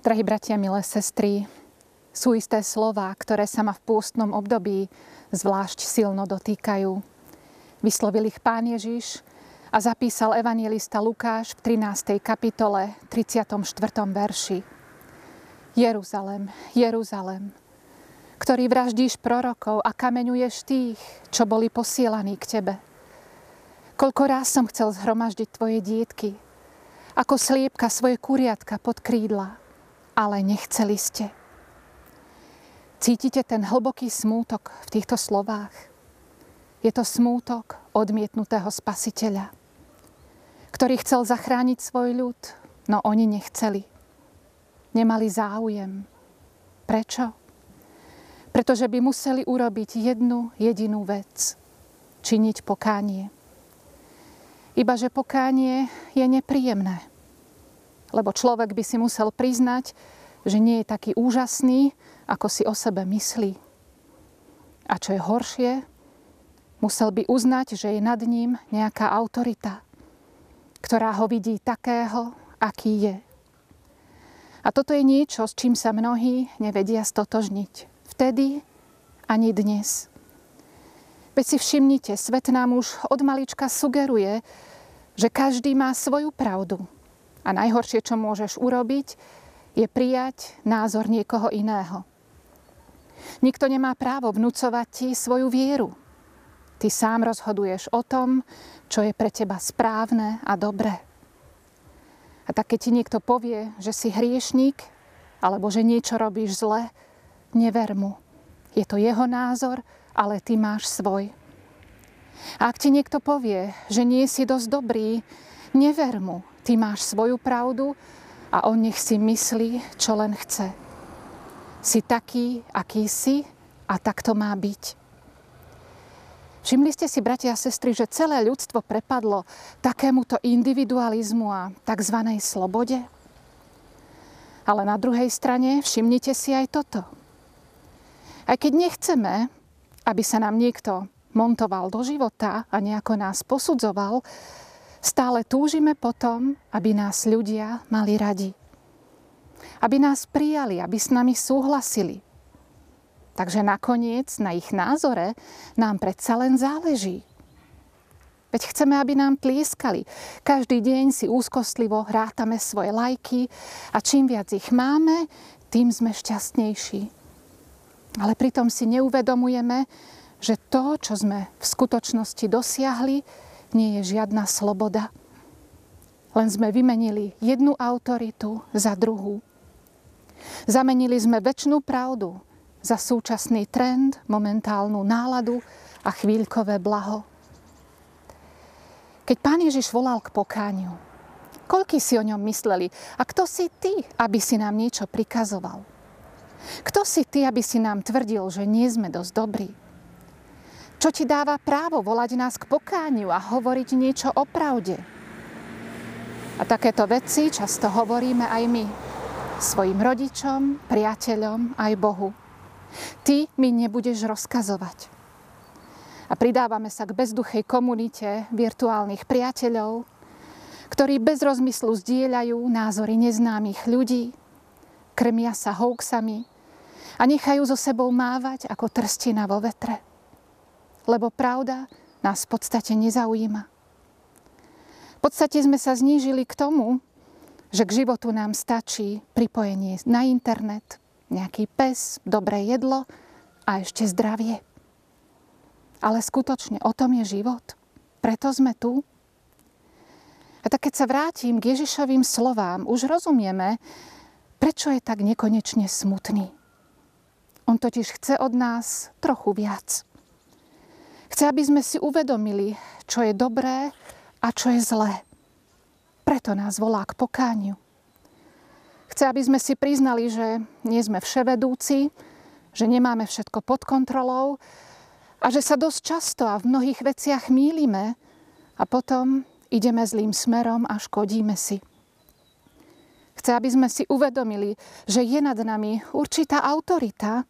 Drahí bratia, milé sestry, sú isté slova, ktoré sa ma v pôstnom období zvlášť silno dotýkajú. Vyslovil ich pán Ježiš a zapísal evangelista Lukáš v 13. kapitole 34. verši. Jeruzalem, Jeruzalem, ktorý vraždíš prorokov a kameňuješ tých, čo boli posielaní k tebe. Koľko ráz som chcel zhromaždiť tvoje dietky, ako sliepka svoje kuriatka pod krídla, ale nechceli ste. Cítite ten hlboký smútok v týchto slovách? Je to smútok odmietnutého spasiteľa, ktorý chcel zachrániť svoj ľud, no oni nechceli. Nemali záujem. Prečo? Pretože by museli urobiť jednu jedinú vec. Činiť pokánie. Iba že pokánie je nepríjemné lebo človek by si musel priznať, že nie je taký úžasný, ako si o sebe myslí. A čo je horšie, musel by uznať, že je nad ním nejaká autorita, ktorá ho vidí takého, aký je. A toto je niečo, s čím sa mnohí nevedia stotožniť. Vtedy ani dnes. Veď si všimnite, svet nám už od malička sugeruje, že každý má svoju pravdu a najhoršie, čo môžeš urobiť, je prijať názor niekoho iného. Nikto nemá právo vnúcovať ti svoju vieru. Ty sám rozhoduješ o tom, čo je pre teba správne a dobré. A tak keď ti niekto povie, že si hriešník, alebo že niečo robíš zle, never mu. Je to jeho názor, ale ty máš svoj. A ak ti niekto povie, že nie si dosť dobrý, never mu. Ty máš svoju pravdu a on nech si myslí, čo len chce. Si taký, aký si a tak to má byť. Všimli ste si, bratia a sestry, že celé ľudstvo prepadlo takémuto individualizmu a tzv. slobode? Ale na druhej strane všimnite si aj toto. Aj keď nechceme, aby sa nám niekto montoval do života a nejako nás posudzoval, Stále túžime potom, aby nás ľudia mali radi. Aby nás prijali, aby s nami súhlasili. Takže nakoniec na ich názore nám predsa len záleží. Veď chceme, aby nám tlieskali. Každý deň si úzkostlivo hrátame svoje lajky a čím viac ich máme, tým sme šťastnejší. Ale pritom si neuvedomujeme, že to, čo sme v skutočnosti dosiahli, nie je žiadna sloboda. Len sme vymenili jednu autoritu za druhú. Zamenili sme väčšinu pravdu za súčasný trend, momentálnu náladu a chvíľkové blaho. Keď pán Ježiš volal k pokániu, koľky si o ňom mysleli? A kto si ty, aby si nám niečo prikazoval? Kto si ty, aby si nám tvrdil, že nie sme dosť dobrí? Čo ti dáva právo volať nás k pokániu a hovoriť niečo o pravde? A takéto veci často hovoríme aj my, svojim rodičom, priateľom, aj Bohu. Ty mi nebudeš rozkazovať. A pridávame sa k bezduchej komunite virtuálnych priateľov, ktorí bez rozmyslu zdieľajú názory neznámych ľudí, krmia sa hoaxami a nechajú so sebou mávať ako trstina vo vetre lebo pravda nás v podstate nezaujíma. V podstate sme sa znížili k tomu, že k životu nám stačí pripojenie na internet, nejaký pes, dobré jedlo a ešte zdravie. Ale skutočne o tom je život. Preto sme tu. A tak keď sa vrátim k Ježišovým slovám, už rozumieme, prečo je tak nekonečne smutný. On totiž chce od nás trochu viac. Chce, aby sme si uvedomili, čo je dobré a čo je zlé. Preto nás volá k pokániu. Chce, aby sme si priznali, že nie sme vševedúci, že nemáme všetko pod kontrolou a že sa dosť často a v mnohých veciach mýlime a potom ideme zlým smerom a škodíme si. Chce, aby sme si uvedomili, že je nad nami určitá autorita,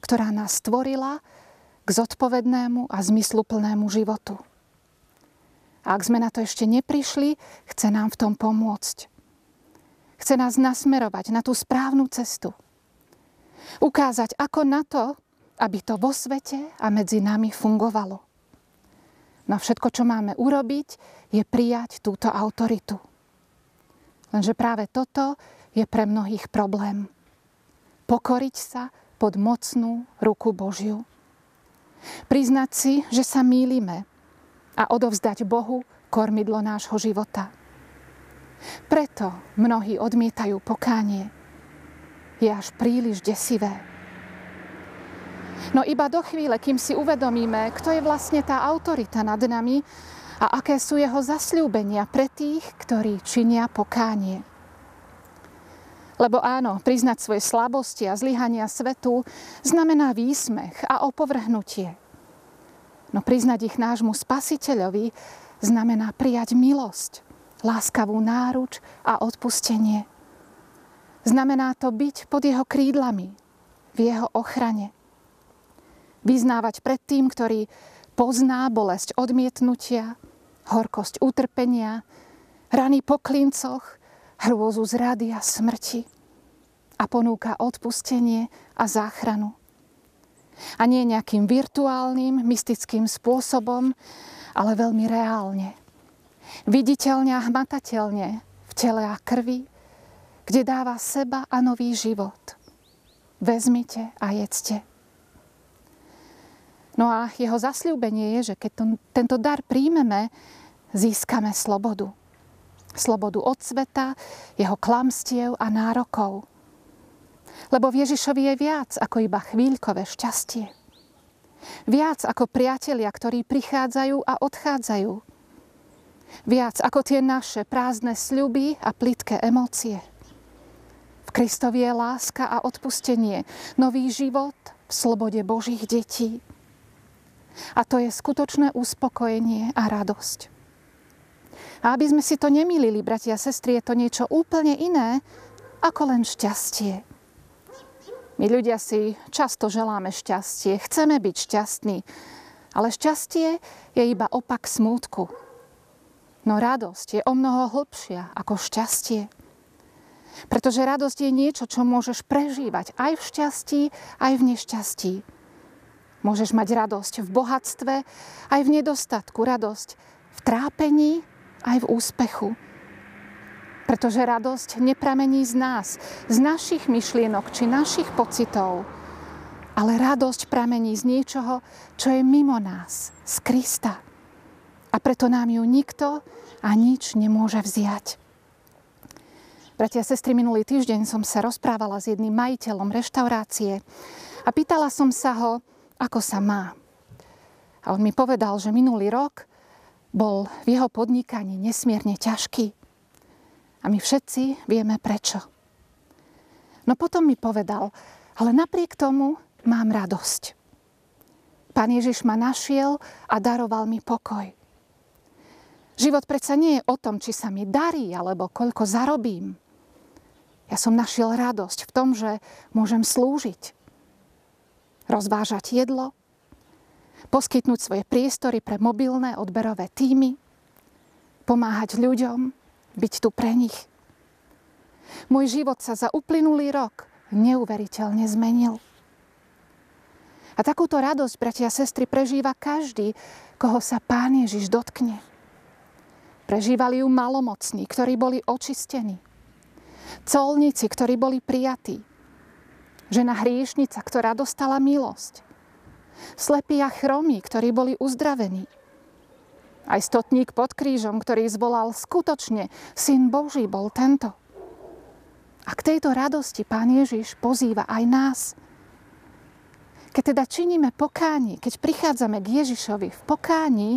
ktorá nás stvorila k zodpovednému a zmysluplnému životu. A ak sme na to ešte neprišli, chce nám v tom pomôcť. Chce nás nasmerovať na tú správnu cestu. Ukázať, ako na to, aby to vo svete a medzi nami fungovalo. No všetko, čo máme urobiť, je prijať túto autoritu. Lenže práve toto je pre mnohých problém. Pokoriť sa pod mocnú ruku Božiu. Priznať si, že sa mýlime a odovzdať Bohu kormidlo nášho života. Preto mnohí odmietajú pokánie. Je až príliš desivé. No iba do chvíle, kým si uvedomíme, kto je vlastne tá autorita nad nami a aké sú jeho zasľúbenia pre tých, ktorí činia pokánie. Lebo áno, priznať svoje slabosti a zlyhania svetu znamená výsmech a opovrhnutie. No priznať ich nášmu spasiteľovi znamená prijať milosť, láskavú náruč a odpustenie. Znamená to byť pod jeho krídlami, v jeho ochrane. Vyznávať pred tým, ktorý pozná bolesť odmietnutia, horkosť utrpenia, rany po klincoch, hrôzu zrady a smrti a ponúka odpustenie a záchranu. A nie nejakým virtuálnym, mystickým spôsobom, ale veľmi reálne. Viditeľne a hmatateľne v tele a krvi, kde dáva seba a nový život. Vezmite a jedzte. No a jeho zasľúbenie je, že keď to, tento dar príjmeme, získame slobodu. Slobodu od sveta, jeho klamstiev a nárokov. Lebo v Ježišovi je viac ako iba chvíľkové šťastie. Viac ako priatelia, ktorí prichádzajú a odchádzajú. Viac ako tie naše prázdne sľuby a plitké emócie. V Kristovi je láska a odpustenie, nový život v slobode Božích detí. A to je skutočné uspokojenie a radosť. A aby sme si to nemýlili, bratia a sestry, je to niečo úplne iné ako len šťastie. My ľudia si často želáme šťastie, chceme byť šťastní, ale šťastie je iba opak smútku. No radosť je o mnoho hlbšia ako šťastie. Pretože radosť je niečo, čo môžeš prežívať aj v šťastí, aj v nešťastí. Môžeš mať radosť v bohatstve, aj v nedostatku, radosť v trápení, aj v úspechu. Pretože radosť nepramení z nás, z našich myšlienok či našich pocitov, ale radosť pramení z niečoho, čo je mimo nás, z Krista. A preto nám ju nikto a nič nemôže vziať. Bratia a sestry, minulý týždeň som sa rozprávala s jedným majiteľom reštaurácie a pýtala som sa ho, ako sa má. A on mi povedal, že minulý rok bol v jeho podnikaní nesmierne ťažký. A my všetci vieme prečo. No potom mi povedal, ale napriek tomu mám radosť. Pán Ježiš ma našiel a daroval mi pokoj. Život predsa nie je o tom, či sa mi darí alebo koľko zarobím. Ja som našiel radosť v tom, že môžem slúžiť. Rozvážať jedlo, poskytnúť svoje priestory pre mobilné odberové týmy, pomáhať ľuďom, byť tu pre nich. Môj život sa za uplynulý rok neuveriteľne zmenil. A takúto radosť, bratia a sestry, prežíva každý, koho sa Pán Ježiš dotkne. Prežívali ju malomocní, ktorí boli očistení. Colníci, ktorí boli prijatí. Žena hriešnica, ktorá dostala milosť slepí a chromí, ktorí boli uzdravení. Aj stotník pod krížom, ktorý zvolal skutočne, Syn Boží bol tento. A k tejto radosti Pán Ježiš pozýva aj nás. Keď teda činíme pokáni, keď prichádzame k Ježišovi v pokání,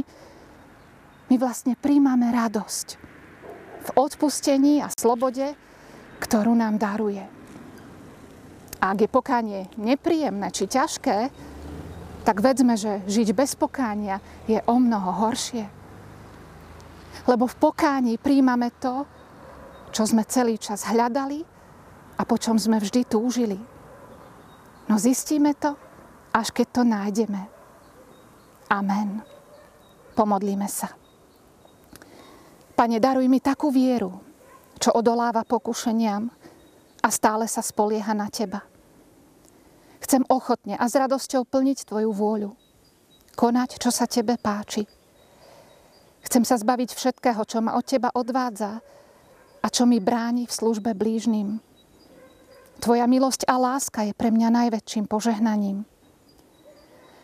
my vlastne príjmame radosť v odpustení a slobode, ktorú nám daruje. A ak je pokánie nepríjemné či ťažké, tak vedzme, že žiť bez pokánia je o mnoho horšie. Lebo v pokání príjmame to, čo sme celý čas hľadali a po čom sme vždy túžili. No zistíme to, až keď to nájdeme. Amen. Pomodlíme sa. Pane, daruj mi takú vieru, čo odoláva pokušeniam a stále sa spolieha na Teba. Chcem ochotne a s radosťou plniť Tvoju vôľu. Konať, čo sa Tebe páči. Chcem sa zbaviť všetkého, čo ma od Teba odvádza a čo mi bráni v službe blížnym. Tvoja milosť a láska je pre mňa najväčším požehnaním.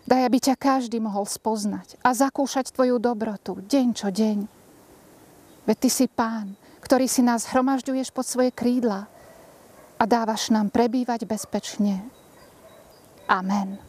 Daj, aby ťa každý mohol spoznať a zakúšať Tvoju dobrotu deň čo deň. Veď Ty si Pán, ktorý si nás hromažďuješ pod svoje krídla a dávaš nám prebývať bezpečne. Amen.